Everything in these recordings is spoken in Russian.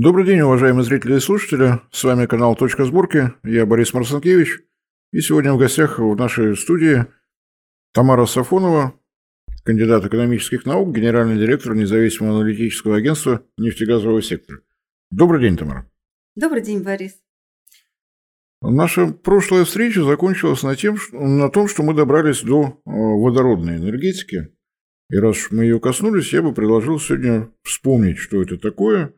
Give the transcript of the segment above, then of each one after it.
Добрый день, уважаемые зрители и слушатели. С вами канал «Точка сборки». Я Борис Марсанкевич. И сегодня в гостях в нашей студии Тамара Сафонова, кандидат экономических наук, генеральный директор независимого аналитического агентства нефтегазового сектора. Добрый день, Тамара. Добрый день, Борис. Наша прошлая встреча закончилась на, тем, на том, что мы добрались до э, водородной энергетики. И раз мы ее коснулись, я бы предложил сегодня вспомнить, что это такое –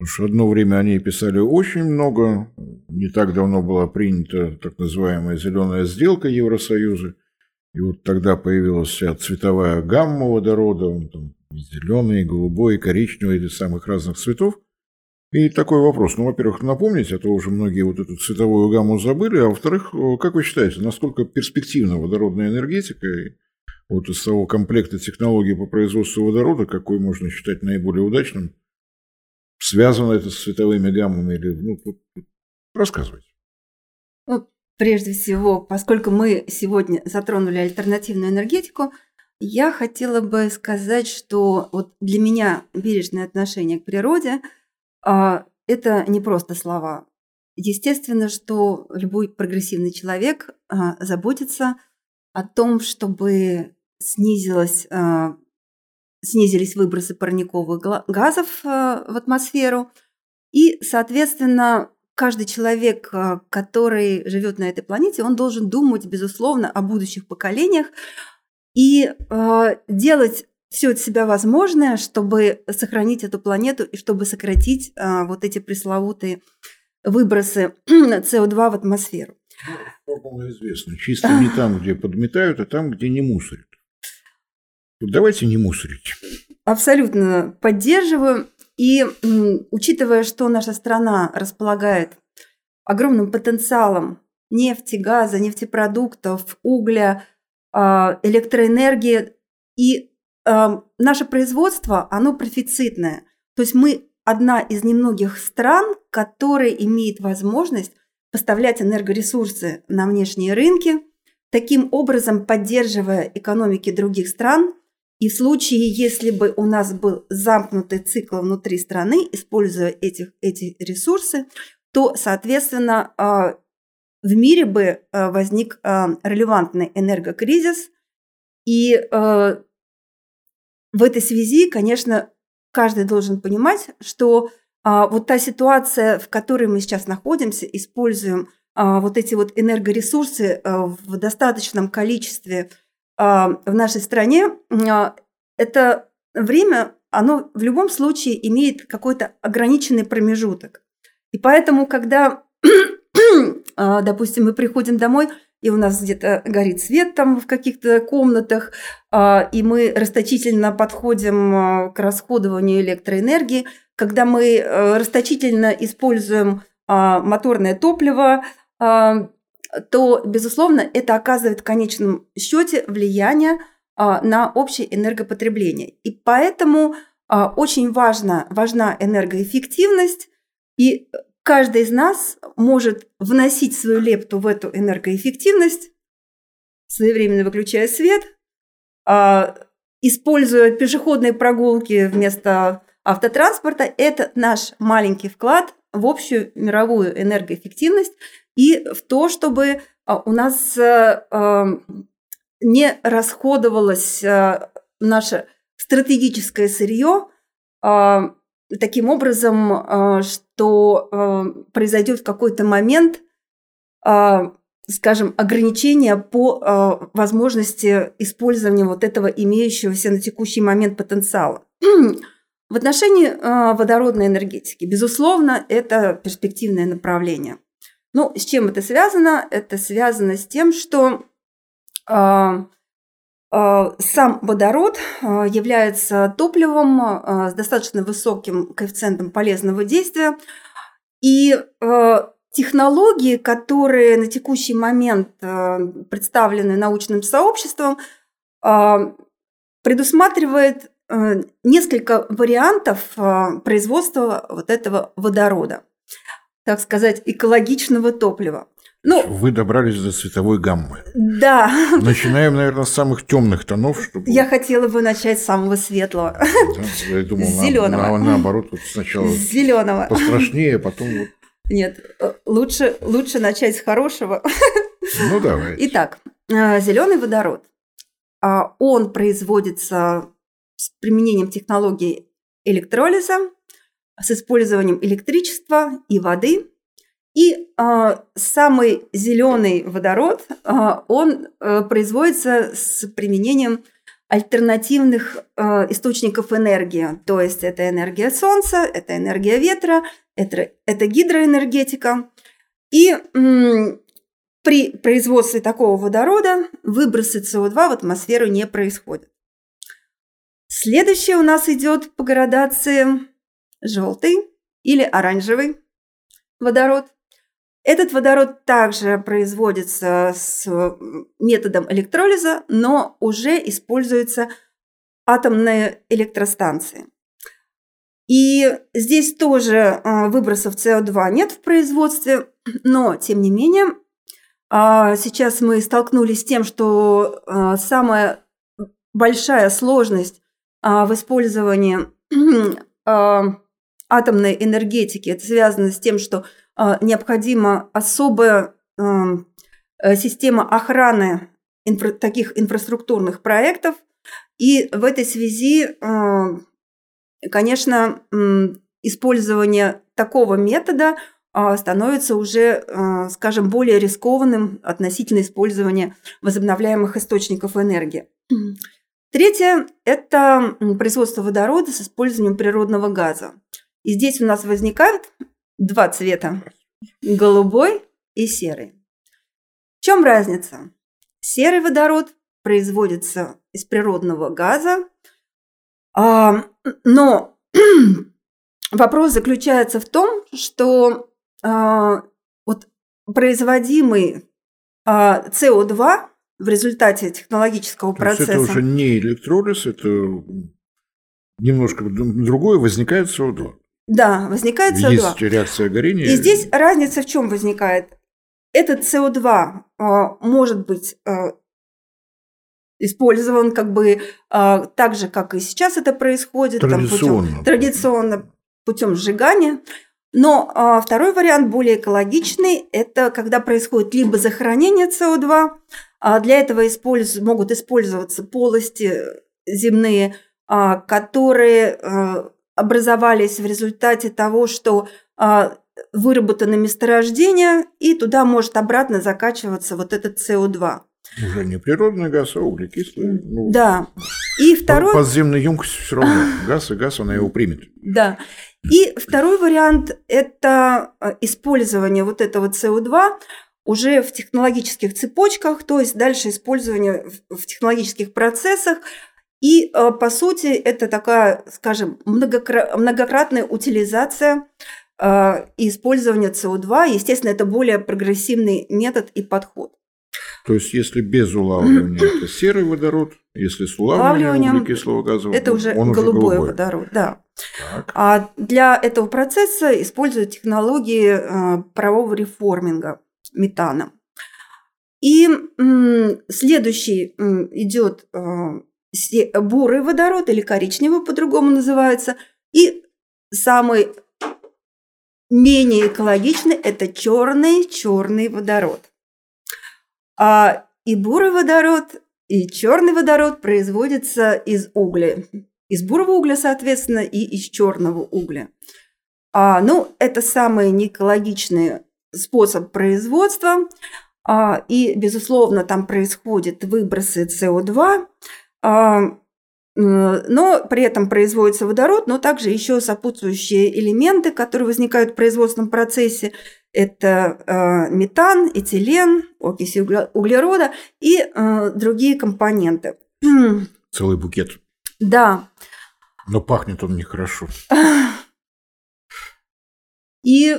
Потому что одно время о ней писали очень много. Не так давно была принята так называемая зеленая сделка Евросоюза. И вот тогда появилась вся цветовая гамма водорода, там, зеленый, голубой, коричневый, из самых разных цветов. И такой вопрос. Ну, во-первых, напомнить, а то уже многие вот эту цветовую гамму забыли. А во-вторых, как вы считаете, насколько перспективна водородная энергетика? Вот из того комплекта технологий по производству водорода, какой можно считать наиболее удачным – Связано это с световыми гаммами или... Ну, рассказывайте. Ну, прежде всего, поскольку мы сегодня затронули альтернативную энергетику, я хотела бы сказать, что вот для меня бережное отношение к природе а, это не просто слова. Естественно, что любой прогрессивный человек а, заботится о том, чтобы снизилась а, снизились выбросы парниковых газов э, в атмосферу. И, соответственно, каждый человек, э, который живет на этой планете, он должен думать, безусловно, о будущих поколениях и э, делать все от себя возможное, чтобы сохранить эту планету и чтобы сократить э, вот эти пресловутые выбросы СО2 в атмосферу. Ну, формула известна. Чисто не там, где подметают, а там, где не мусорят. Давайте не мусорить. Абсолютно поддерживаю. И учитывая, что наша страна располагает огромным потенциалом нефти, газа, нефтепродуктов, угля, а, электроэнергии, и а, наше производство, оно профицитное. То есть мы одна из немногих стран, которая имеет возможность поставлять энергоресурсы на внешние рынки, таким образом поддерживая экономики других стран и в случае, если бы у нас был замкнутый цикл внутри страны, используя этих, эти ресурсы, то, соответственно, а, в мире бы а, возник а, релевантный энергокризис. И в этой связи, конечно, каждый должен понимать, что вот та ситуация, в которой мы сейчас находимся, используем вот эти вот энергоресурсы в достаточном количестве в нашей стране, а, это время, оно в любом случае имеет какой-то ограниченный промежуток. И поэтому, когда, а, допустим, мы приходим домой, и у нас где-то горит свет там в каких-то комнатах, и мы расточительно подходим к расходованию электроэнергии, когда мы э, расточительно используем моторное топливо, то, безусловно, это оказывает в конечном счете влияние а, на общее энергопотребление. И поэтому а, очень важна, важна энергоэффективность, и каждый из нас может вносить свою лепту в эту энергоэффективность, своевременно выключая свет, а, используя пешеходные прогулки вместо автотранспорта. Это наш маленький вклад в общую мировую энергоэффективность и в то, чтобы а, у нас э, не расходовалось э, наше стратегическое сырье а, таким образом, а, что произойдет в какой-то момент, скажем, ограничение по возможности использования вот этого имеющегося на текущий момент потенциала. В отношении водородной энергетики, безусловно, это перспективное направление – ну, с чем это связано? Это связано с тем, что э, э, сам водород э, является топливом с достаточно высоким коэффициентом полезного действия. И технологии, которые на текущий момент представлены научным сообществом, предусматривает несколько вариантов производства вот этого водорода так сказать, экологичного топлива. Ну, Вы добрались до цветовой гаммы. Да. Начинаем, наверное, с самых темных тонов. Чтобы... Я хотела бы начать с самого светлого. Да, я думал, Зеленого. На, на, наоборот, вот сначала Зеленого. пострашнее, а потом вот. Нет, э, лучше, лучше начать с хорошего. Ну, давай. Итак, э, зеленый водород. А, он производится с применением технологии электролиза, с использованием электричества и воды. И э, самый зеленый водород, э, он э, производится с применением альтернативных э, источников энергии. То есть это энергия солнца, это энергия ветра, это, это гидроэнергетика. И м, при производстве такого водорода выбросы СО2 в атмосферу не происходят. Следующее у нас идет по градации желтый или оранжевый водород. Этот водород также производится с методом электролиза, но уже используются атомные электростанции. И здесь тоже а, выбросов СО2 нет в производстве, но тем не менее а, сейчас мы столкнулись с тем, что а, самая большая сложность в использовании атомной энергетики это связано с тем, что необходима особая э, система охраны таких инфраструктурных проектов. И в этой связи, конечно, использование такого метода – а, становится уже, а, скажем, более рискованным относительно использования возобновляемых источников энергии. Третье – это производство водорода с использованием природного газа. И здесь у нас возникают два цвета – голубой и серый. В чем разница? Серый водород производится из природного газа, а, но вопрос заключается в том, что а, вот производимый а, СО2 в результате технологического То процесса. это уже не электролиз, это немножко другое, возникает СО2. Да, возникает СО2. Есть реакция горения. И здесь разница в чем возникает? Этот СО2 а, может быть использован как бы так же, как и сейчас это происходит. Традиционно. Там, путем, традиционно путем сжигания. Но а, второй вариант, более экологичный, это когда происходит либо захоронение СО2, а для этого использ... могут использоваться полости земные, а, которые а, образовались в результате того, что а, выработано месторождение, и туда может обратно закачиваться вот этот СО2. Уже не природный газ, а углекислый. Ну, да. И второй... Подземной емкостью все равно газ и газ, она его примет. Да. И второй вариант – это э, использование вот этого СО2 уже в технологических цепочках, то есть дальше использование в технологических процессах. И, э, по сути, это такая, скажем, многократная утилизация э, и использование СО2. Естественно, это более прогрессивный метод и подход. То есть, если без улавливания, это серый водород, если с улавливанием углекислого газа, это уже он голубой, уже голубой водород, да. Так. А для этого процесса используют технологии э, парового реформинга метана. И следующий идет бурый водород или коричневый по-другому называется. И самый менее экологичный – это черный черный водород. А и бурый водород, и черный водород производятся из угля. Из бурого угля, соответственно, и из черного угля. А, ну, это самый неэкологичный способ производства. А, и, безусловно, там происходят выбросы СО2. А, но при этом производится водород, но также еще сопутствующие элементы, которые возникают в производственном процессе. Это э, метан, этилен, окиси углерода и э, другие компоненты. Целый букет. Да. Но пахнет он нехорошо. И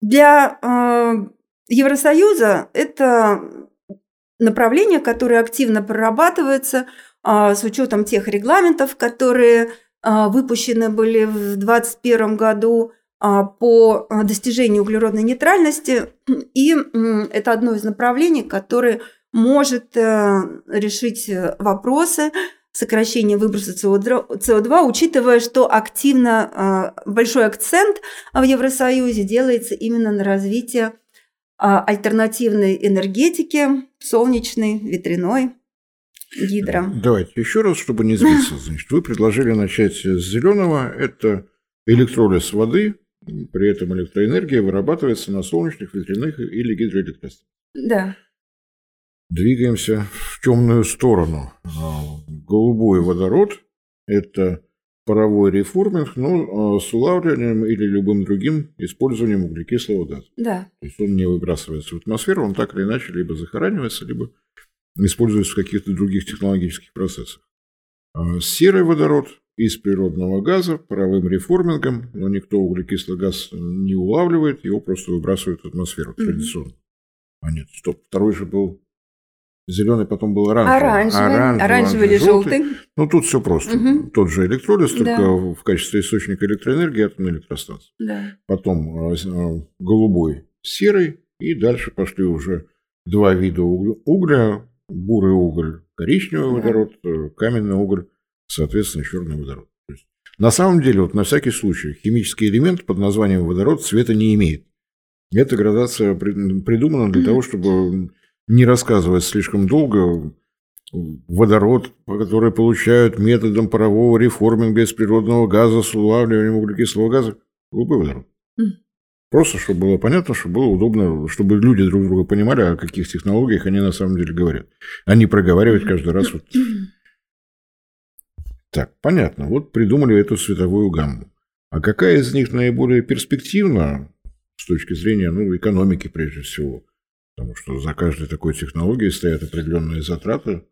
для э, Евросоюза это направление, которое активно прорабатывается а, с учетом тех регламентов, которые а, выпущены были в 2021 году а, по достижению углеродной нейтральности. И это одно из направлений, которое может э, решить вопросы сокращения выброса СО2, учитывая, что активно большой акцент в Евросоюзе делается именно на развитие альтернативной энергетики, солнечной, ветряной, гидро. Давайте еще раз, чтобы не сбиться. Значит, вы предложили начать с зеленого. Это электролиз воды, при этом электроэнергия вырабатывается на солнечных, ветряных или гидроэлектростанциях. Да. Двигаемся в темную сторону. А, голубой водород – это паровой реформинг, но а, с улавливанием или любым другим использованием углекислого газа. Да. То есть он не выбрасывается в атмосферу, он так или иначе либо захоранивается, либо используется в каких-то других технологических процессах. А серый водород из природного газа паровым реформингом, но никто углекислый газ не улавливает, его просто выбрасывают в атмосферу традиционно. Mm-hmm. А нет, стоп, второй же был зеленый, потом был оранжевый. Оранжевый, оранжевый, оранжевый или желтый. желтый. Ну, тут все просто. Угу. Тот же электролиз, только да. в качестве источника электроэнергии атомной электростанции. Да. Потом э, голубой, серый, и дальше пошли уже два вида угля, бурый уголь, коричневый водород, э, каменный уголь, соответственно, черный водород. На самом деле, вот на всякий случай, химический элемент под названием водород цвета не имеет. Эта градация придумана для того, чтобы не рассказывать слишком долго. Водород, который получают методом парового реформинга из природного газа с улавливанием углекислого газа, голубой водород. Просто, чтобы было понятно, чтобы было удобно, чтобы люди друг друга понимали, о каких технологиях они на самом деле говорят. А не проговаривать каждый раз. Вот. Так, понятно. Вот придумали эту цветовую гамму. А какая из них наиболее перспективна с точки зрения ну, экономики прежде всего? Потому что за каждой такой технологией стоят определенные затраты.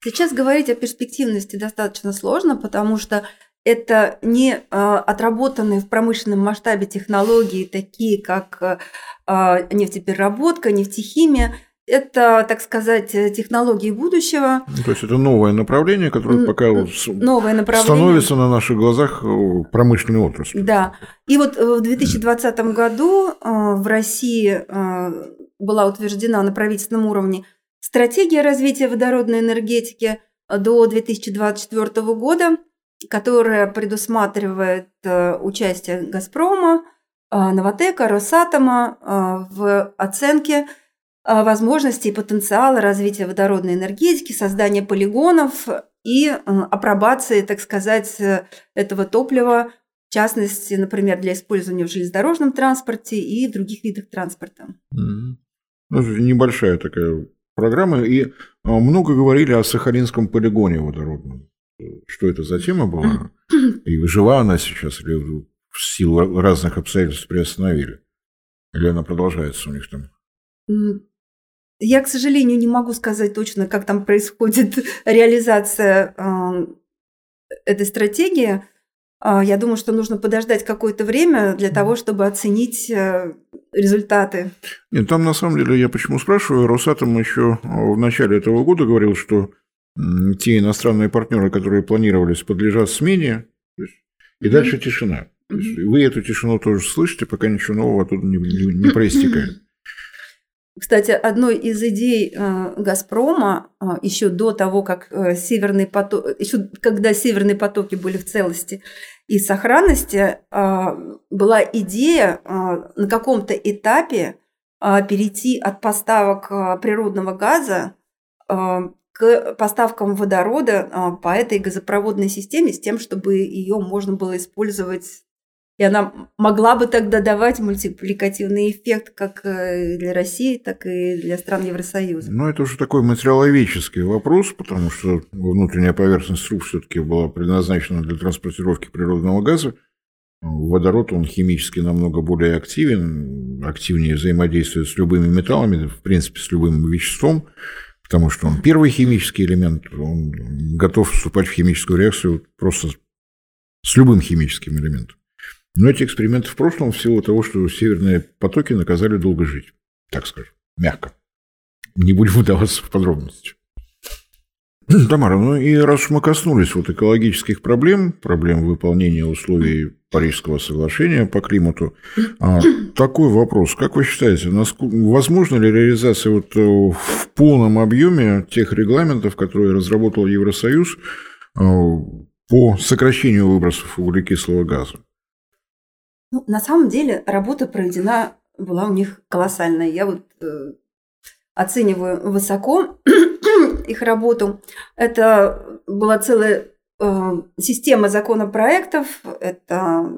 Сейчас говорить о перспективности достаточно сложно, потому что это не а, отработанные в промышленном масштабе технологии, такие как а, нефтепереработка, нефтехимия. Это, так сказать, технологии будущего. То есть это новое направление, которое пока новое направление. становится на наших глазах э, промышленной отраслью. Да. И вот в 2020 году в России была утверждена на правительственном уровне стратегия развития водородной энергетики до 2024 года – которая предусматривает э, участие «Газпрома», э, «Новотека», «Росатома» э, в оценке возможностей и потенциала развития водородной энергетики, создания полигонов и апробации, так сказать, этого топлива, в частности, например, для использования в железнодорожном транспорте и других видах транспорта. Mm-hmm. Ну, небольшая такая программа. И много говорили о Сахалинском полигоне водородном что это за тема была, и жива она сейчас, или в силу разных обстоятельств приостановили, или она продолжается у них там? Я, к сожалению, не могу сказать точно, как там происходит реализация этой стратегии. А, я думаю, что нужно подождать какое-то время для того, чтобы оценить э, результаты. Нет, там на самом деле я почему спрашиваю, Росатом еще в начале этого года говорил, что те иностранные партнеры, которые планировались, подлежат смене, и дальше тишина. вы эту тишину тоже слышите, пока ничего нового оттуда не, не, не проистекает. Кстати, одной из идей э, Газпрома э, еще до того, как э, северные потоки, еще когда северные потоки были в целости и сохранности, была идея на каком-то этапе перейти от поставок природного газа к поставкам водорода по этой газопроводной системе с тем, чтобы ее можно было использовать и она могла бы тогда давать мультипликативный эффект как э, для России, так и для стран Евросоюза. Ну, это уже такой материаловедческий вопрос, потому что внутренняя поверхность труб все-таки была предназначена для транспортировки природного газа. Водород, он химически намного более активен, активнее взаимодействует с любыми металлами, в принципе, с любым веществом потому что он первый химический элемент, он готов вступать в химическую реакцию просто с любым химическим элементом. Но эти эксперименты в прошлом в силу того, что северные потоки наказали долго жить, так скажем, мягко. Не будем вдаваться в подробности. Тамара, ну и раз мы коснулись вот экологических проблем, проблем выполнения условий Парижского соглашения по климату. А, такой вопрос. Как вы считаете, насколько, возможно ли реализация вот в полном объеме тех регламентов, которые разработал Евросоюз по сокращению выбросов углекислого газа? Ну, на самом деле работа проведена была у них колоссальная. Я вот э, оцениваю высоко их работу. Это была целая э, система законопроектов. Это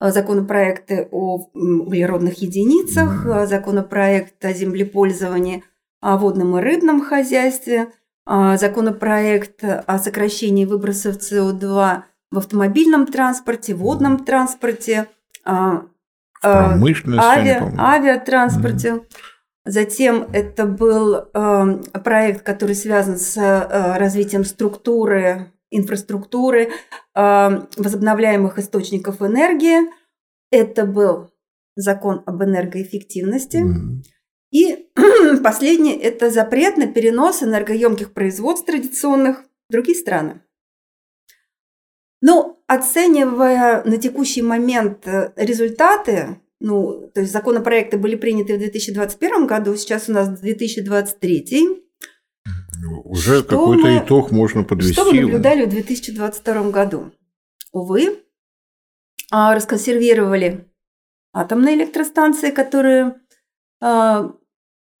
законопроекты о углеродных единицах, законопроект о землепользовании, о водном и рыбном хозяйстве, э, законопроект о сокращении выбросов СО2 в автомобильном транспорте, водном транспорте, промышленности, ави, авиатранспорте. Mm-hmm. Затем это был э, проект, который связан с э, развитием структуры, инфраструктуры, э, возобновляемых источников энергии. Это был закон об энергоэффективности. Mm-hmm. И последний – это запрет на перенос энергоемких производств традиционных в другие страны. Ну, оценивая на текущий момент э, результаты ну, то есть законопроекты были приняты в 2021 году, сейчас у нас 2023. Уже какой-то итог можно подвести. Что мы наблюдали в 2022 году? Увы, а, расконсервировали атомные электростанции, которые а,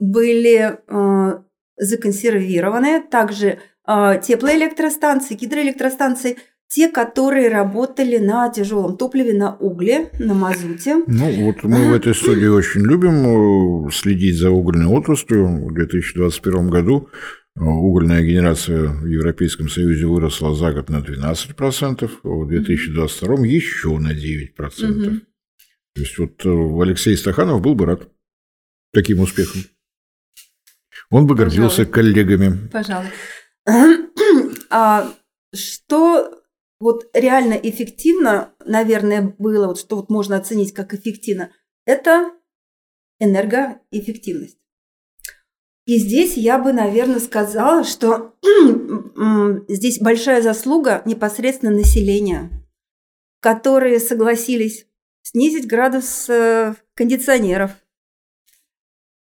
были а, законсервированы, также теплоэлектростанции, гидроэлектростанции – те, которые работали на тяжелом топливе, на угле, на мазуте. Ну, вот мы в этой студии очень любим э, следить за угольной отраслью. В 2021 году э, угольная генерация в Европейском Союзе выросла за год на 12%, а в 2022 еще на 9%. Угу. То есть вот э, Алексей Стаханов был бы рад таким успехом. Он бы гордился Пожалуй. коллегами. Пожалуй. А что вот реально эффективно, наверное, было, вот что вот можно оценить как эффективно, это энергоэффективность. И здесь я бы, наверное, сказала, что здесь большая заслуга непосредственно населения, которые согласились снизить градус э, кондиционеров,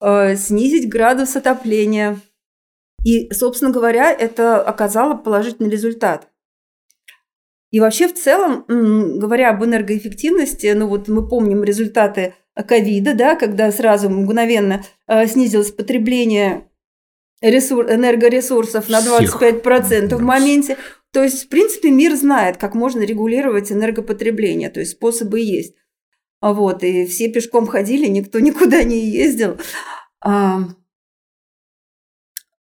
э, снизить градус отопления. И, собственно говоря, это оказало положительный результат – и вообще в целом, говоря об энергоэффективности, ну вот мы помним результаты ковида, да, когда сразу мгновенно э, снизилось потребление ресурс, энергоресурсов на 25% в моменте. То есть, в принципе, мир знает, как можно регулировать энергопотребление, то есть способы есть. Вот, и все пешком ходили, никто никуда не ездил. А,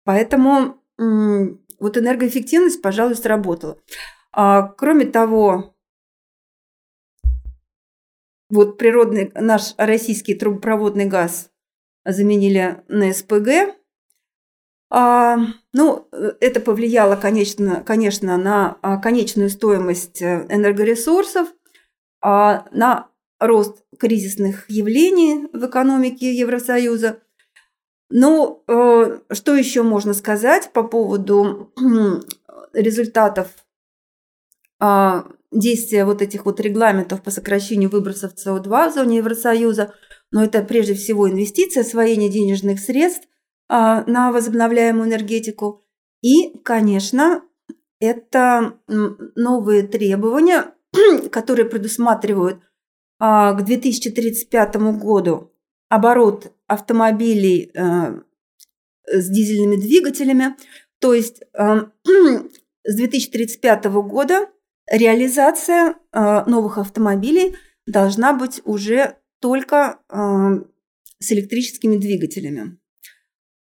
поэтому вот энергоэффективность, пожалуй, сработала. А, кроме того, вот природный наш российский трубопроводный газ заменили на СПГ. А, ну, это повлияло, конечно, конечно, на а, конечную стоимость э, энергоресурсов, а, на рост кризисных явлений в экономике Евросоюза. Ну, э, что еще можно сказать по поводу результатов а, действия вот этих вот регламентов по сокращению выбросов СО2 в зоне Евросоюза, но это прежде всего инвестиция, освоение денежных средств а, на возобновляемую энергетику. И, конечно, это новые требования, которые предусматривают а, к 2035 году оборот автомобилей с дизельными двигателями. То есть с 2035 года реализация э, новых автомобилей должна быть уже только э, с электрическими двигателями.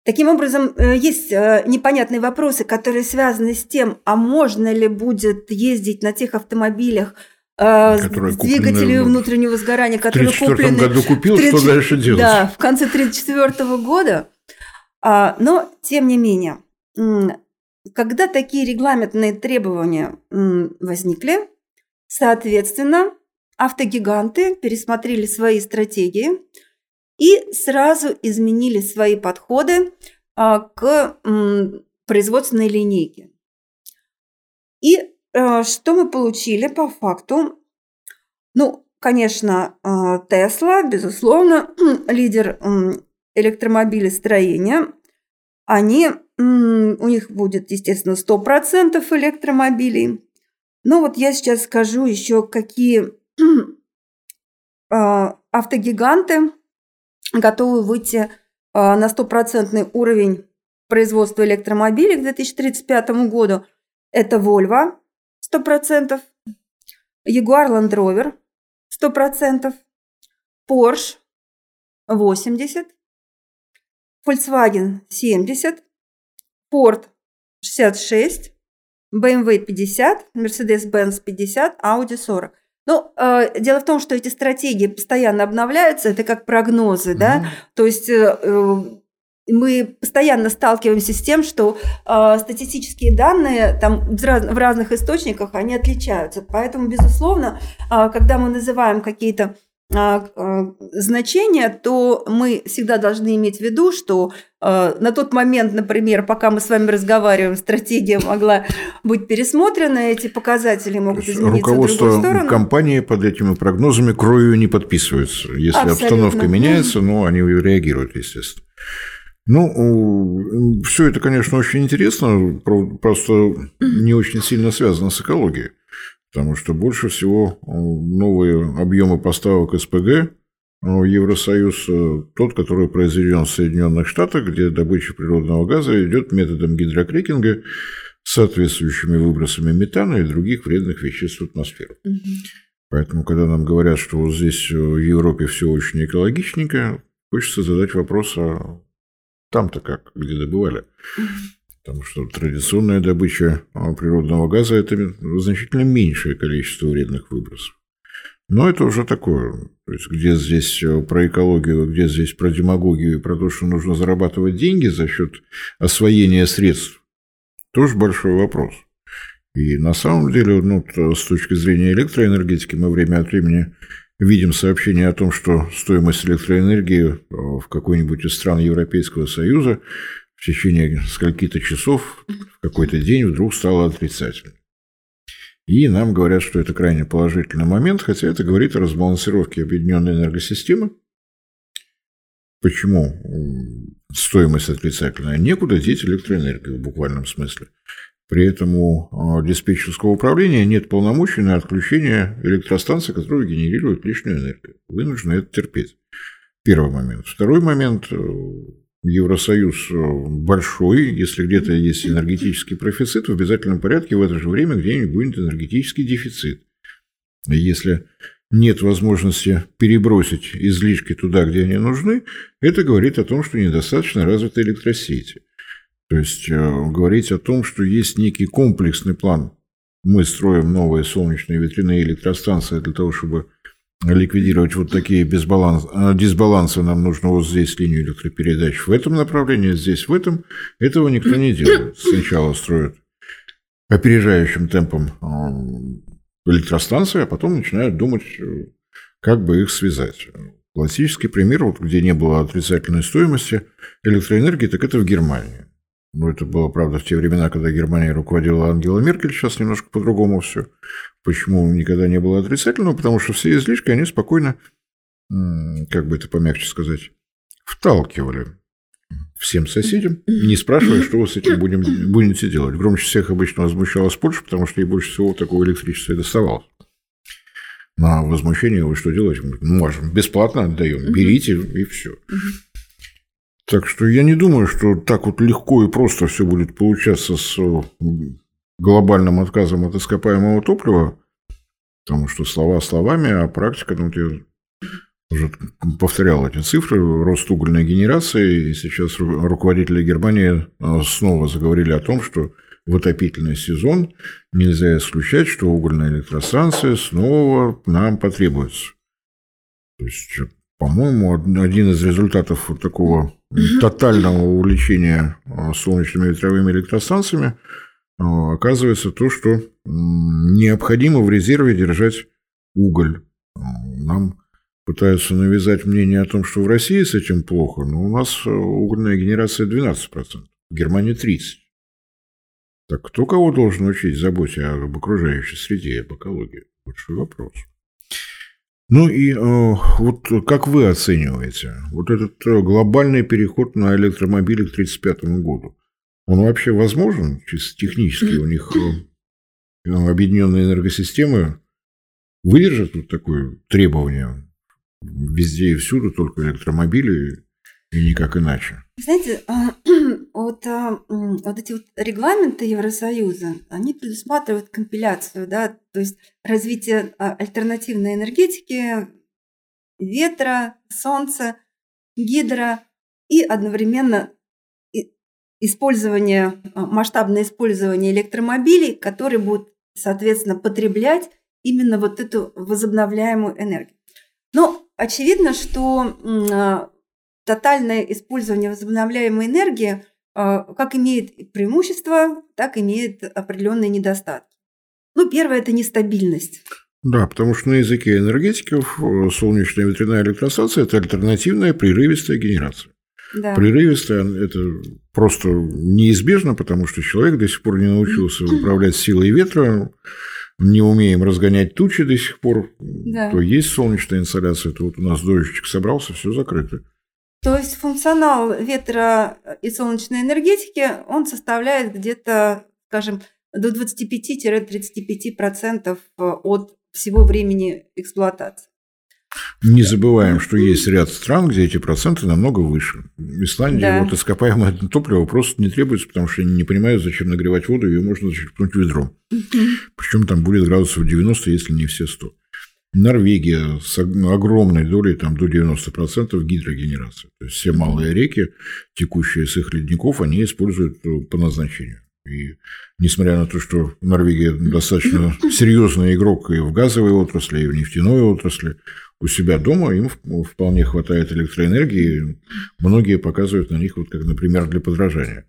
Таким образом, э, есть непонятные вопросы, которые связаны с тем, а можно ли будет ездить на тех автомобилях, которые с двигателями внутреннего сгорания, которые куплены... В году купил, 30... что дальше делать? Да, в конце 1934 года. А, но, тем не менее, когда такие регламентные требования возникли, соответственно, автогиганты пересмотрели свои стратегии и сразу изменили свои подходы а, к производственной линейке. И э, что мы получили по факту? Ну, конечно, Тесла, безусловно, лидер электромобилестроения. Они, у них будет, естественно, 100% электромобилей. Но вот я сейчас скажу еще, какие автогиганты готовы выйти на стопроцентный уровень производства электромобилей к 2035 году. Это Volvo 100%, Jaguar Land Rover 100%, Porsche 80%, Volkswagen 70%, Ford 66%, BMW 50%, Mercedes-Benz 50%, Audi 40%. Ну, э, дело в том, что эти стратегии постоянно обновляются, это как прогнозы, mm-hmm. да, то есть э, э, мы постоянно сталкиваемся с тем, что э, статистические данные там в, раз, в разных источниках они отличаются, поэтому безусловно, э, когда мы называем какие-то значения, то мы всегда должны иметь в виду, что а, на тот момент, например, пока мы с вами разговариваем, стратегия могла быть пересмотрена, эти показатели могут измениться Руководство в другую сторону. компании под этими прогнозами кровью не подписывается. Если Абсолютно. обстановка меняется, ну, они реагируют, естественно. Ну, все это, конечно, очень интересно, просто не очень сильно связано с экологией потому что больше всего э, новые объемы поставок СПГ э, в Евросоюз э, тот, который произведен в Соединенных Штатах, где добыча природного газа идет методом гидрокрекинга с соответствующими выбросами метана и других вредных веществ в атмосферу. Угу. Поэтому, когда нам говорят, что вот здесь в Европе все очень экологичненько, хочется задать вопрос, а там-то как, где добывали? Угу. Потому что традиционная добыча а, природного газа – это значительно меньшее количество вредных выбросов. Но это уже такое. То есть, где здесь э, про экологию, где здесь про демагогию про то, что нужно зарабатывать деньги за счет освоения средств, тоже большой вопрос. И на самом деле, ну, с точки зрения электроэнергетики, мы время от времени видим сообщения о том, что стоимость электроэнергии э, в какой-нибудь из стран Европейского Союза в течение скольки-то часов в какой-то день вдруг стало отрицательным. И нам говорят, что это крайне положительный момент, хотя это говорит о разбалансировке объединенной энергосистемы. Почему стоимость отрицательная? Некуда деть электроэнергию в буквальном смысле. При этом у а, диспетчерского управления нет полномочий на отключение электростанций, которые генерируют лишнюю энергию. Вы нужно это терпеть. Первый момент. Второй момент Евросоюз э, большой, если где-то есть энергетический профицит, в обязательном порядке в это же время где-нибудь будет энергетический дефицит. Если нет возможности перебросить излишки туда, где они нужны, это говорит о том, что недостаточно развиты электросети. То есть э, говорить о том, что есть некий комплексный план. Мы строим новые солнечные ветряные электростанции для того, чтобы ликвидировать вот такие безбаланс, а, дисбалансы, нам нужно вот здесь линию электропередач в этом направлении, здесь в этом. Этого никто не делает. Сначала строят опережающим темпом электростанции, а потом начинают думать, как бы их связать. Классический пример, вот, где не было отрицательной стоимости электроэнергии, так это в Германии. Ну, это было, правда, в те времена, когда Германия руководила Ангела Меркель, сейчас немножко по-другому все. Почему никогда не было отрицательного? Потому что все излишки, они спокойно, как бы это помягче сказать, вталкивали всем соседям, не спрашивая, что вы с этим будем, будете делать. Громче всех обычно возмущалась Польша, потому что ей больше всего такого электричества и доставалось. На возмущение вы что делаете? Ну, можем, бесплатно отдаем, берите и все. Так что я не думаю, что так вот легко и просто все будет получаться с глобальным отказом от ископаемого топлива, потому что слова словами, а практика, ну, я уже повторял эти цифры, рост угольной генерации, и сейчас руководители Германии а, снова заговорили о том, что в отопительный сезон нельзя исключать, что угольная электростанция снова нам потребуется. То есть, по-моему, один из результатов вот такого тотального увлечения а, солнечными ветровыми электростанциями – оказывается то, что необходимо в резерве держать уголь. А, нам пытаются навязать мнение о том, что в России с этим плохо, но у нас э, угольная генерация 12%, в Германии 30%. Так кто кого должен учить заботе об окружающей среде и об экологии? Большой вопрос. Ну и э, вот как вы оцениваете вот этот э, глобальный переход на электромобили к 1935 году? Он вообще возможен? Чисто технически у них э, объединенные энергосистемы выдержат вот такое требование везде и всюду только электромобили и никак иначе? Знаете, а, вот, а, вот эти вот регламенты Евросоюза, они предусматривают компиляцию, да, то есть развитие а, альтернативной энергетики, ветра, солнца, гидро и одновременно использование, масштабное использование электромобилей, которые будут, соответственно, потреблять именно вот эту возобновляемую энергию. Но очевидно, что тотальное использование возобновляемой энергии а, как имеет преимущества, так имеет определенные недостатки. Ну, первое – это нестабильность. Да, потому что на языке энергетиков э, солнечная ветряная электростанция – это альтернативная прерывистая генерация. Да. Прерывистая – это просто неизбежно, потому что человек до сих пор не научился управлять силой ветра, не умеем разгонять тучи до сих пор, да. то есть солнечная инсоляция, то вот у нас дождичек собрался, все закрыто. То есть функционал ветра и солнечной энергетики, он составляет где-то, скажем, до 25-35% от всего времени эксплуатации. Не забываем, что есть ряд стран, где эти проценты намного выше. В Исландии да. вот ископаемое топливо просто не требуется, потому что они не понимают, зачем нагревать воду, ее можно зачерпнуть ведром. Причем там будет градусов 90, если не все 100. Норвегия с огромной долей, там до 90% гидрогенерации. То есть все малые реки, текущие с их ледников, они используют э, по назначению. И несмотря на то, что Норвегия достаточно серьезный игрок и в газовой отрасли, и в нефтяной отрасли, у себя дома им вполне хватает электроэнергии. Многие показывают на них, вот как, например, для подражания.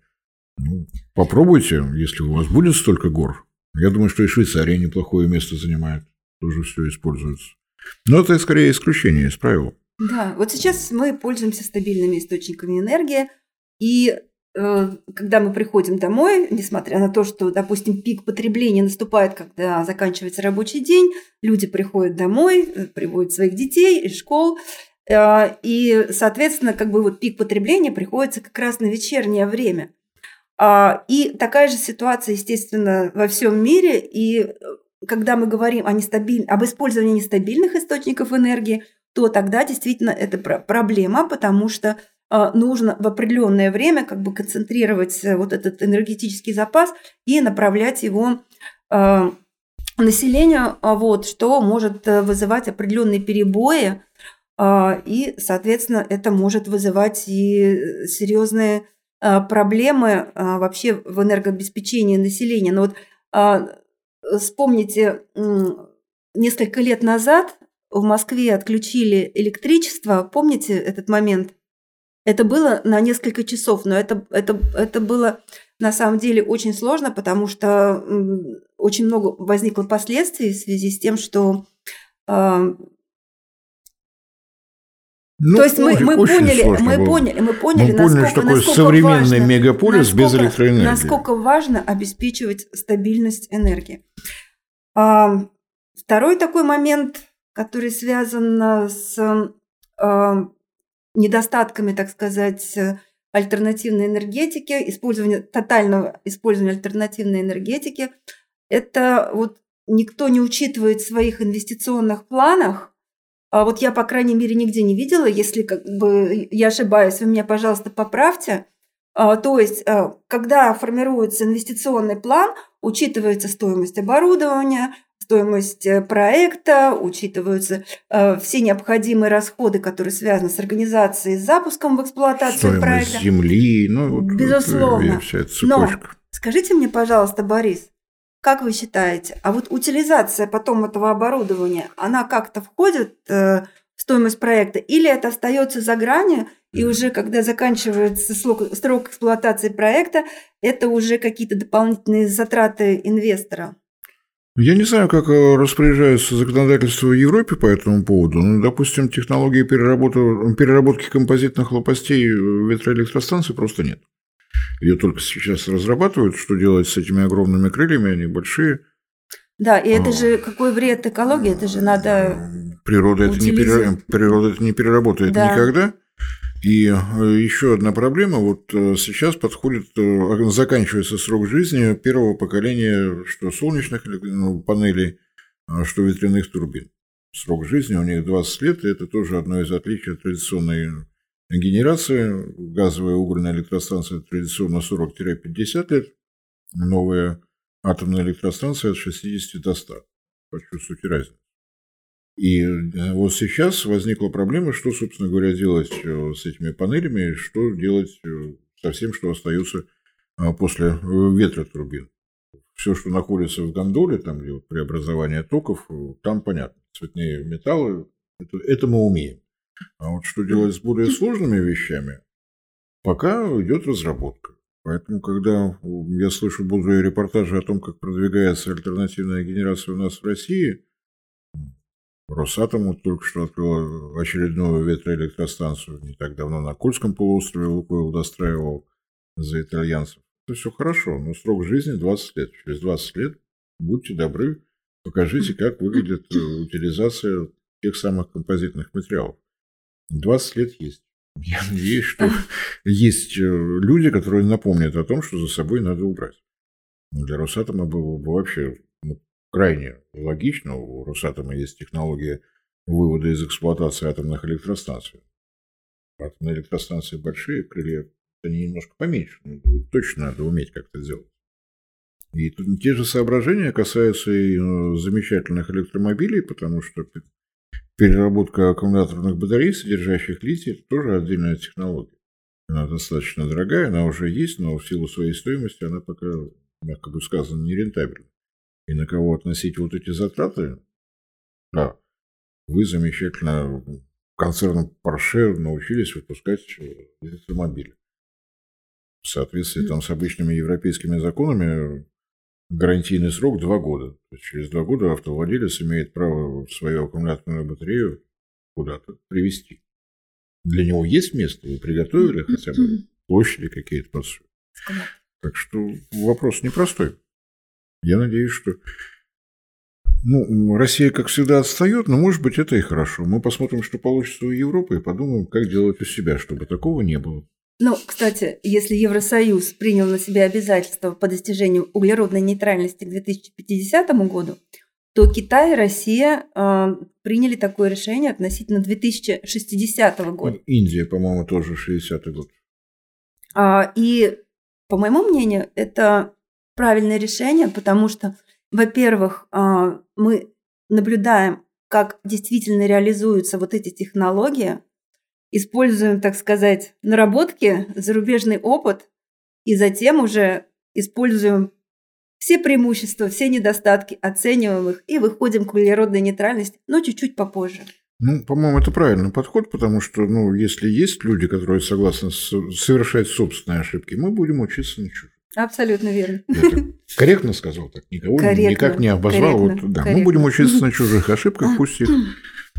Ну, попробуйте, если у вас будет столько гор. Я думаю, что и Швейцария неплохое место занимает тоже все используется. Но это скорее исключение из правил. Да, вот сейчас мы пользуемся стабильными источниками энергии, и когда мы приходим домой, несмотря на то, что, допустим, пик потребления наступает, когда заканчивается рабочий день, люди приходят домой, э, приводят своих детей из школ, э, и, соответственно, как бы вот пик потребления приходится как раз на вечернее время. А, и такая же ситуация, естественно, во всем мире, и э, когда мы говорим о нестабиль... об использовании нестабильных источников энергии, то тогда действительно это проблема, потому что э, нужно в определенное время как бы концентрировать э, вот этот энергетический запас и направлять его э, населению, вот, что может вызывать определенные перебои, и, соответственно, это может вызывать и серьезные проблемы вообще в энергообеспечении населения. Но вот Вспомните, несколько лет назад в Москве отключили электричество. Помните этот момент? Это было на несколько часов, но это, это, это было на самом деле очень сложно, потому что очень много возникло последствий в связи с тем, что э, ну, То есть мы, мы поняли, мы было. поняли, мы поняли, мы поняли, насколько, что такое насколько современный важно, мегаполис насколько, без электроэнергии. Насколько важно обеспечивать стабильность энергии. А, второй такой момент, который связан с а, недостатками, так сказать, альтернативной энергетики, использования тотального использования альтернативной энергетики, это вот никто не учитывает в своих инвестиционных планах а вот я, по крайней мере, нигде не видела. Если как бы я ошибаюсь, вы меня, пожалуйста, поправьте. А, то есть, а, когда формируется инвестиционный план, учитывается стоимость оборудования, стоимость э, проекта, учитываются э, все необходимые расходы, которые связаны с организацией, с запуском в эксплуатацию стоимость проекта. земли, ну, вот, Безусловно. Вот, вся эта Но скажите мне, пожалуйста, Борис, как вы считаете, а вот утилизация потом этого оборудования, она как-то входит э, в стоимость проекта или это остается за гранью, и уже когда заканчивается срок, срок эксплуатации проекта, это уже какие-то дополнительные затраты инвестора? Я не знаю, как э, распоряжается законодательство в Европе по этому поводу. Ну, допустим, технологии переработки, переработки композитных лопастей ветроэлектростанций просто нет. Ее только сейчас разрабатывают, что делать с этими огромными крыльями, они большие. Да, и это же какой вред экологии, это же надо Природа это, не, перер... Природа это не переработает да. никогда. И э, еще одна проблема, вот э, сейчас подходит, э, заканчивается срок жизни первого поколения, что солнечных ну, панелей, а что ветряных турбин. Срок жизни у них 20 лет, и это тоже одно из отличий от традиционной генерации. Газовая угольная электростанция традиционно 40-50 лет, новая атомная электростанция от 60 до 100. Почувствуйте разницу. И э, вот сейчас возникла проблема, что, собственно говоря, делать э, с этими панелями, что делать э, со всем, что остается после ветротурбин. Все, что находится в гондоле, там, где вот преобразование токов, там понятно. Цветные металлы, это, это мы умеем. А вот что делать с более сложными вещами, пока идет разработка. Поэтому, когда я слышу бодрые репортажи о том, как продвигается альтернативная генерация у нас в России, Росатом вот только что открыл очередную ветроэлектростанцию не так давно на Кольском полуострове Лукойл достраивал за итальянцев. Это все хорошо, но срок жизни 20 лет. Через 20 лет будьте добры, покажите, как выглядит э, утилизация тех самых композитных материалов. 20 лет есть. Я надеюсь, что есть э, люди, которые напомнят о том, что за собой надо убрать. Для Росатома было бы вообще крайне логично. У Росатома есть технология вывода из эксплуатации атомных электростанций. Атомные электростанции большие, крылья они немножко поменьше. Но точно надо уметь как-то сделать. И тут те же соображения касаются и ну, замечательных электромобилей, потому что переработка аккумуляторных батарей, содержащих литий, это тоже отдельная технология. Она достаточно дорогая, она уже есть, но в силу своей стоимости она пока, мягко бы сказано, не рентабельна и на кого относить вот эти затраты, да, вы замечательно концерном Porsche научились выпускать электромобили. В соответствии там, с обычными европейскими законами гарантийный срок 2 года. То есть через 2 года автовладелец имеет право свою аккумуляторную батарею куда-то привезти. Для него есть место, вы приготовили хотя бы площади какие-то под Так что вопрос непростой. Я надеюсь, что ну, Россия, как всегда, отстает, но, может быть, это и хорошо. Мы посмотрим, что получится у Европы, и подумаем, как делать у себя, чтобы такого не было. Ну, кстати, если Евросоюз принял на себя обязательства по достижению углеродной нейтральности к 2050 году, то Китай и Россия э, приняли такое решение относительно 2060 года. Индия, по-моему, тоже 60-й год. А, и, по моему мнению, это правильное решение, потому что, во-первых, а, мы наблюдаем, как действительно реализуются вот эти технологии, используем, так сказать, наработки, зарубежный опыт, и затем уже используем все преимущества, все недостатки, оцениваем их и выходим к углеродной нейтральности, но чуть-чуть попозже. Ну, по-моему, это правильный подход, потому что, ну, если есть люди, которые согласны совершать собственные ошибки, мы будем учиться на чужих. Абсолютно верно. Корректно сказал так, никого корректно, никак не обозвал. Корректно, вот, да, корректно. мы будем учиться на чужих ошибках, пусть их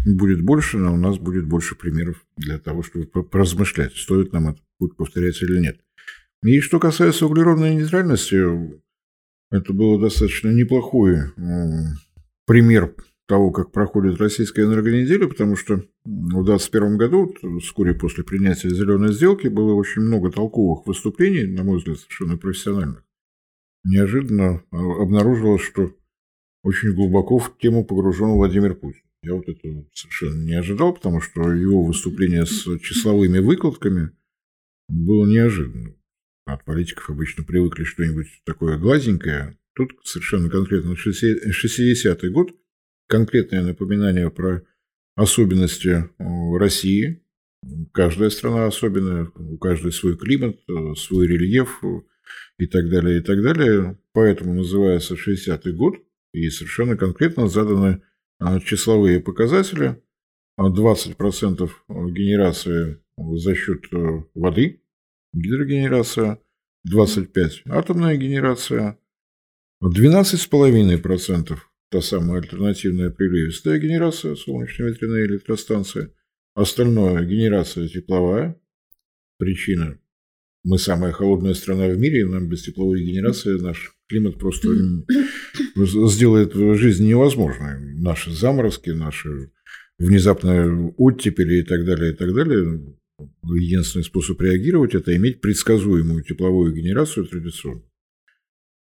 будет больше, но у нас будет больше примеров для того, чтобы поразмышлять, стоит нам этот путь повторять или нет. И что касается углеродной нейтральности, это было достаточно неплохой пример того, как проходит российская энергонеделя, потому что в 2021 году, вскоре после принятия зеленой сделки, было очень много толковых выступлений, на мой взгляд, совершенно профессиональных. Неожиданно а, обнаружилось, что очень глубоко в тему погружен Владимир Путин. Я вот это совершенно не ожидал, потому что его выступление с числовыми выкладками было неожиданным. От политиков обычно привыкли что-нибудь такое гладенькое. Тут совершенно конкретно 60-й год – конкретное напоминание про особенности э, России. Каждая страна особенная, у каждой свой климат, э, свой рельеф э, и так далее, и так далее. Поэтому называется 60-й год, и совершенно конкретно заданы числовые показатели. 20% генерации за счет воды, гидрогенерация, 25% атомная генерация, 12,5% та самая альтернативная приливистая генерация, солнечная ветряная электростанция. Остальное – генерация тепловая. Причина – мы самая холодная страна в мире, и нам без тепловой генерации наш климат просто сделает жизнь невозможной. Наши заморозки, наши внезапно оттепели и так далее, и так далее, единственный способ реагировать – это иметь предсказуемую тепловую генерацию традиционную.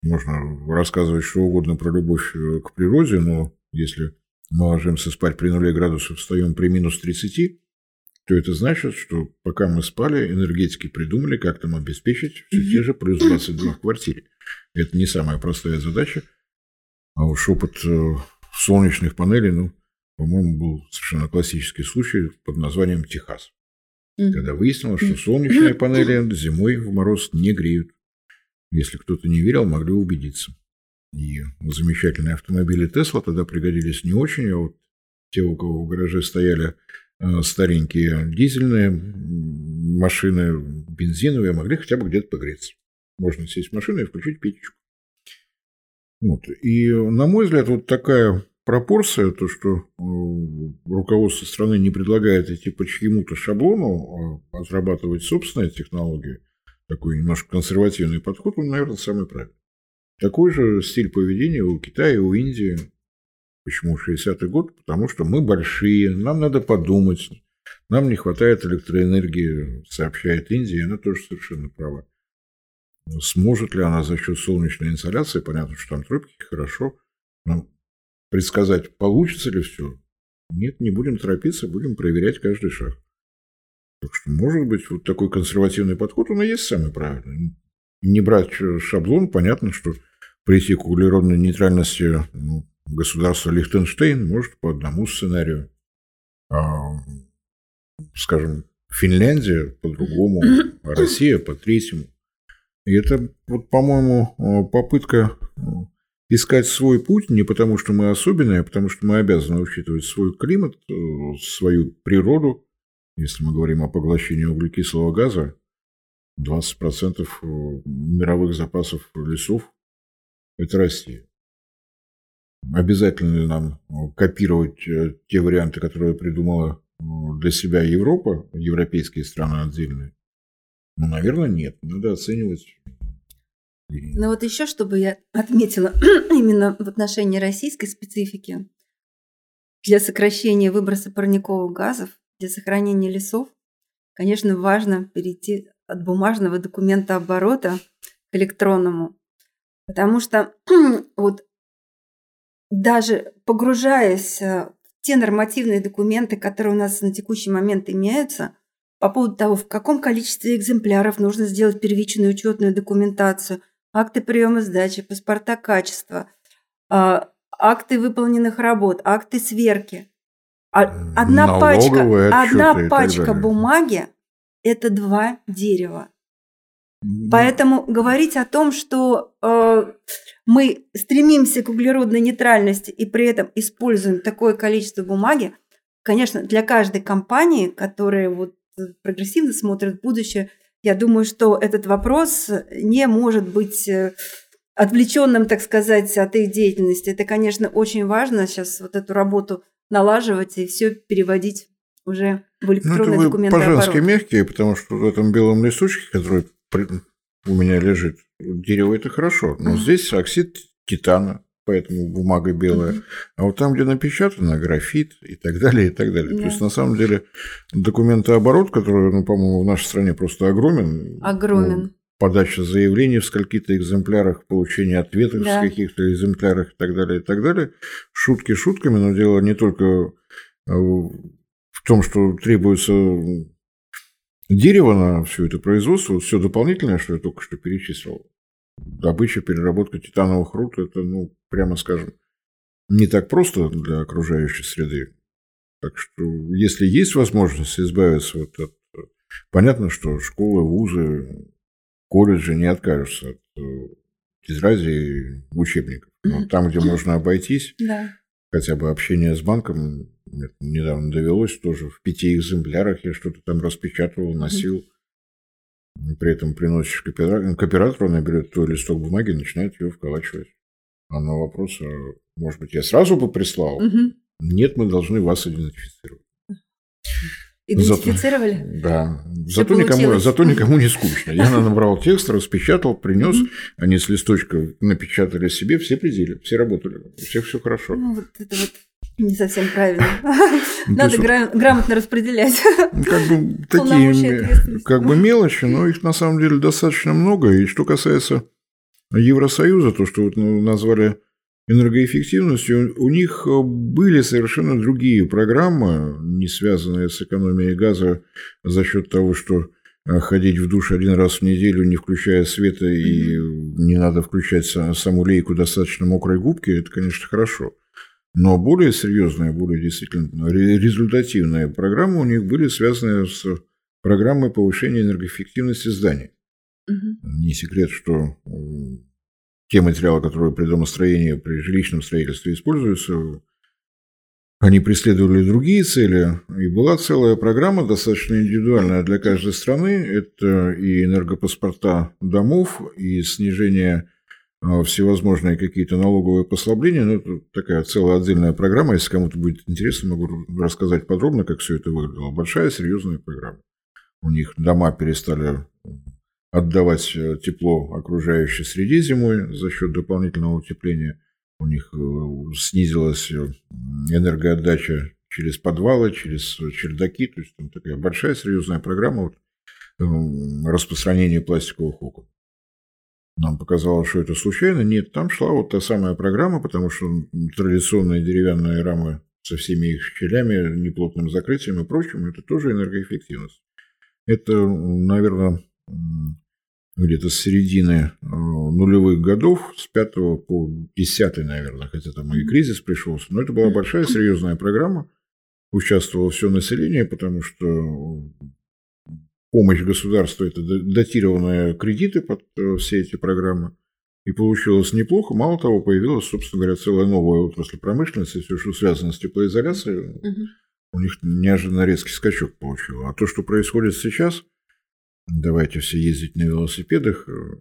Можно рассказывать что угодно про любовь э, к природе, но если мы ложимся спать при нуле градусов, встаем при минус 30, то это значит, что пока мы спали, энергетики придумали, как там обеспечить все те же плюс 22 в квартире. Это не самая простая задача. А уж опыт э, солнечных панелей, ну, по-моему, был совершенно классический случай под названием Техас. Когда выяснилось, что солнечные панели зимой в мороз не греют. Если кто-то не верил, могли убедиться. И замечательные автомобили Тесла тогда пригодились не очень, а вот те, у кого в гараже стояли э, старенькие дизельные машины, бензиновые, могли хотя бы где-то погреться. Можно сесть в машину и включить печечку. Вот. И, на мой взгляд, вот такая пропорция, то, что э, руководство страны не предлагает идти по чьему-то шаблону, а разрабатывать собственные технологии, такой немножко консервативный подход, он, наверное, самый правильный. Такой же стиль поведения у Китая у Индии. Почему 60-й год? Потому что мы большие, нам надо подумать, нам не хватает электроэнергии, сообщает Индия, и она тоже совершенно права. Сможет ли она за счет солнечной инсоляции, понятно, что там тропики, хорошо, но предсказать, получится ли все? Нет, не будем торопиться, будем проверять каждый шаг. Так что, может быть, вот такой консервативный подход, он и есть самый правильный. Не брать шаблон, понятно, что прийти к углеродной нейтральности ну, государства Лихтенштейн может по одному сценарию. А, скажем, Финляндия по другому, а Россия по третьему. И это, вот, по-моему, попытка искать свой путь не потому, что мы особенные, а потому что мы обязаны учитывать свой климат, э, свою природу. Если мы говорим о поглощении углекислого газа, 20% э, мировых запасов лесов – это Россия. Обязательно ли нам э, копировать те варианты, которые придумала для себя Европа, европейские страны отдельные? Ну, наверное, нет. Надо оценивать но вот еще, чтобы я отметила именно в отношении российской специфики, для сокращения выброса парниковых газов, для сохранения лесов, конечно, важно перейти от бумажного документа оборота к электронному. Потому что вот даже погружаясь в те нормативные документы, которые у нас на текущий момент имеются, по поводу того, в каком количестве экземпляров нужно сделать первичную учетную документацию – акты приема сдачи, паспорта качества, а, акты выполненных работ, акты сверки. А, одна пачка, одна пачка бумаги – это два дерева. Поэтому говорить о том, что э, мы стремимся к углеродной нейтральности и при этом используем такое количество бумаги, конечно, для каждой компании, которая вот прогрессивно смотрит в будущее – я думаю, что этот вопрос не может быть э, отвлеченным, так сказать, от их деятельности. Это, конечно, очень важно сейчас вот эту работу налаживать и все переводить уже в электронный ну, документ. По-женски мягкие, потому что в этом белом листочке, который у меня лежит, дерево это хорошо, но mm-hmm. здесь оксид титана, поэтому бумага белая. Mm-hmm. А вот там, где напечатано, графит и так далее, и так далее. Yeah. То есть, на самом деле, документооборот, который, ну, по-моему, в нашей стране просто огромен. Огромен. Ну, подача заявлений в скольких-то экземплярах, получение ответов да. в каких-то экземплярах и так далее, и так далее. Шутки шутками, но дело не только э, в том, что требуется дерево на все это производство, все дополнительное, что я только что перечислил, добыча, переработка титановых руд – это, ну, прямо скажем, не так просто для окружающей среды. Так что, если есть возможность избавиться вот от... Понятно, что школы, вузы, колледжи не откажутся от изразии э, учебников. Но mm-hmm. там, где можно обойтись, да. хотя бы общение с банком, недавно довелось тоже в пяти экземплярах я что-то там распечатывал, носил. При этом приносишь к оператору, она берет твой листок бумаги и начинает ее вколачивать. А на вопрос, а, может быть, я сразу бы прислал? Угу. Нет, мы должны вас идентифицировать. Идентифицировали? Зато, да. зато никому, зато никому не скучно. Я набрал текст, распечатал, принес. Они с листочка напечатали себе, все пределы, все работали. У всех все хорошо. Ну, вот это вот Не совсем правильно. Надо грамотно распределять. Ну, как бы такие как бы мелочи, но их на самом деле достаточно много. И что касается Евросоюза, то, что вот назвали энергоэффективностью, у них были совершенно другие программы, не связанные с экономией газа за счет того, что а ходить в душ один раз в неделю, не включая света, и не надо включать саму лейку достаточно мокрой губки, это, конечно, хорошо. Но более серьезные, более действительно результативные программы у них были связаны с программой повышения энергоэффективности зданий. Угу. Не секрет, что те материалы, которые при домостроении, при жилищном строительстве используются, они преследовали другие цели, и была целая программа, достаточно индивидуальная для каждой страны. Это и энергопаспорта домов, и снижение а, всевозможные какие-то налоговые послабления. Ну, это такая целая отдельная программа. Если кому-то будет интересно, могу рассказать подробно, как все это выглядело. Большая, серьезная программа. У них дома перестали отдавать э, тепло окружающей среде зимой за счет дополнительного утепления – у них э, снизилась э, энергоотдача через подвалы, через чердаки. То есть там такая большая серьезная программа вот, распространения пластиковых окон. Нам показалось, что это случайно. Нет, там шла вот та самая программа, потому что традиционные деревянные рамы со всеми их щелями, неплотным закрытием и прочим, это тоже энергоэффективность. Это, наверное, где-то с середины э, нулевых годов, с 5 по 10, наверное, хотя там и кризис пришелся, но это была большая серьезная программа, участвовало все население, потому что помощь государства – это датированные кредиты под э, все эти программы. И получилось неплохо. Мало того, появилась, собственно говоря, целая новая отрасль промышленности, все, что связано с теплоизоляцией. Угу. У них неожиданно резкий скачок получило. А то, что происходит сейчас – давайте все ездить на велосипедах э,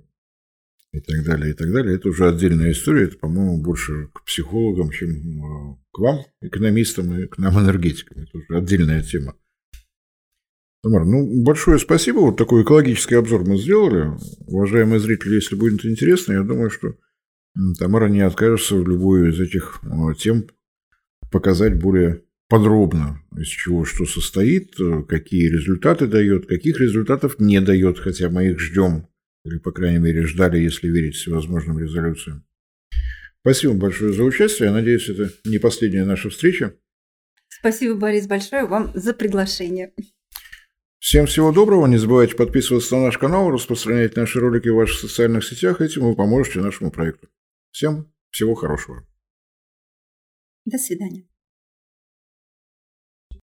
и так далее, и так далее. Это уже отдельная история. Это, по-моему, больше к психологам, чем э, к вам, экономистам, и к нам, энергетикам. Это уже отдельная тема. Тамара, ну, большое спасибо. Вот такой экологический обзор мы сделали. Уважаемые зрители, если будет интересно, я думаю, что Тамара не откажется в любую из этих э, тем показать более подробно, из чего что состоит, э, какие результаты дает, каких результатов не дает, хотя мы их ждем, или, по крайней мере, ждали, если верить всевозможным резолюциям. Спасибо большое за участие. Я надеюсь, это не последняя наша встреча. Спасибо, Борис, большое вам за приглашение. Всем всего доброго. Не забывайте подписываться на наш канал, распространять наши ролики в ваших социальных сетях. Этим вы поможете нашему проекту. Всем всего хорошего. До свидания.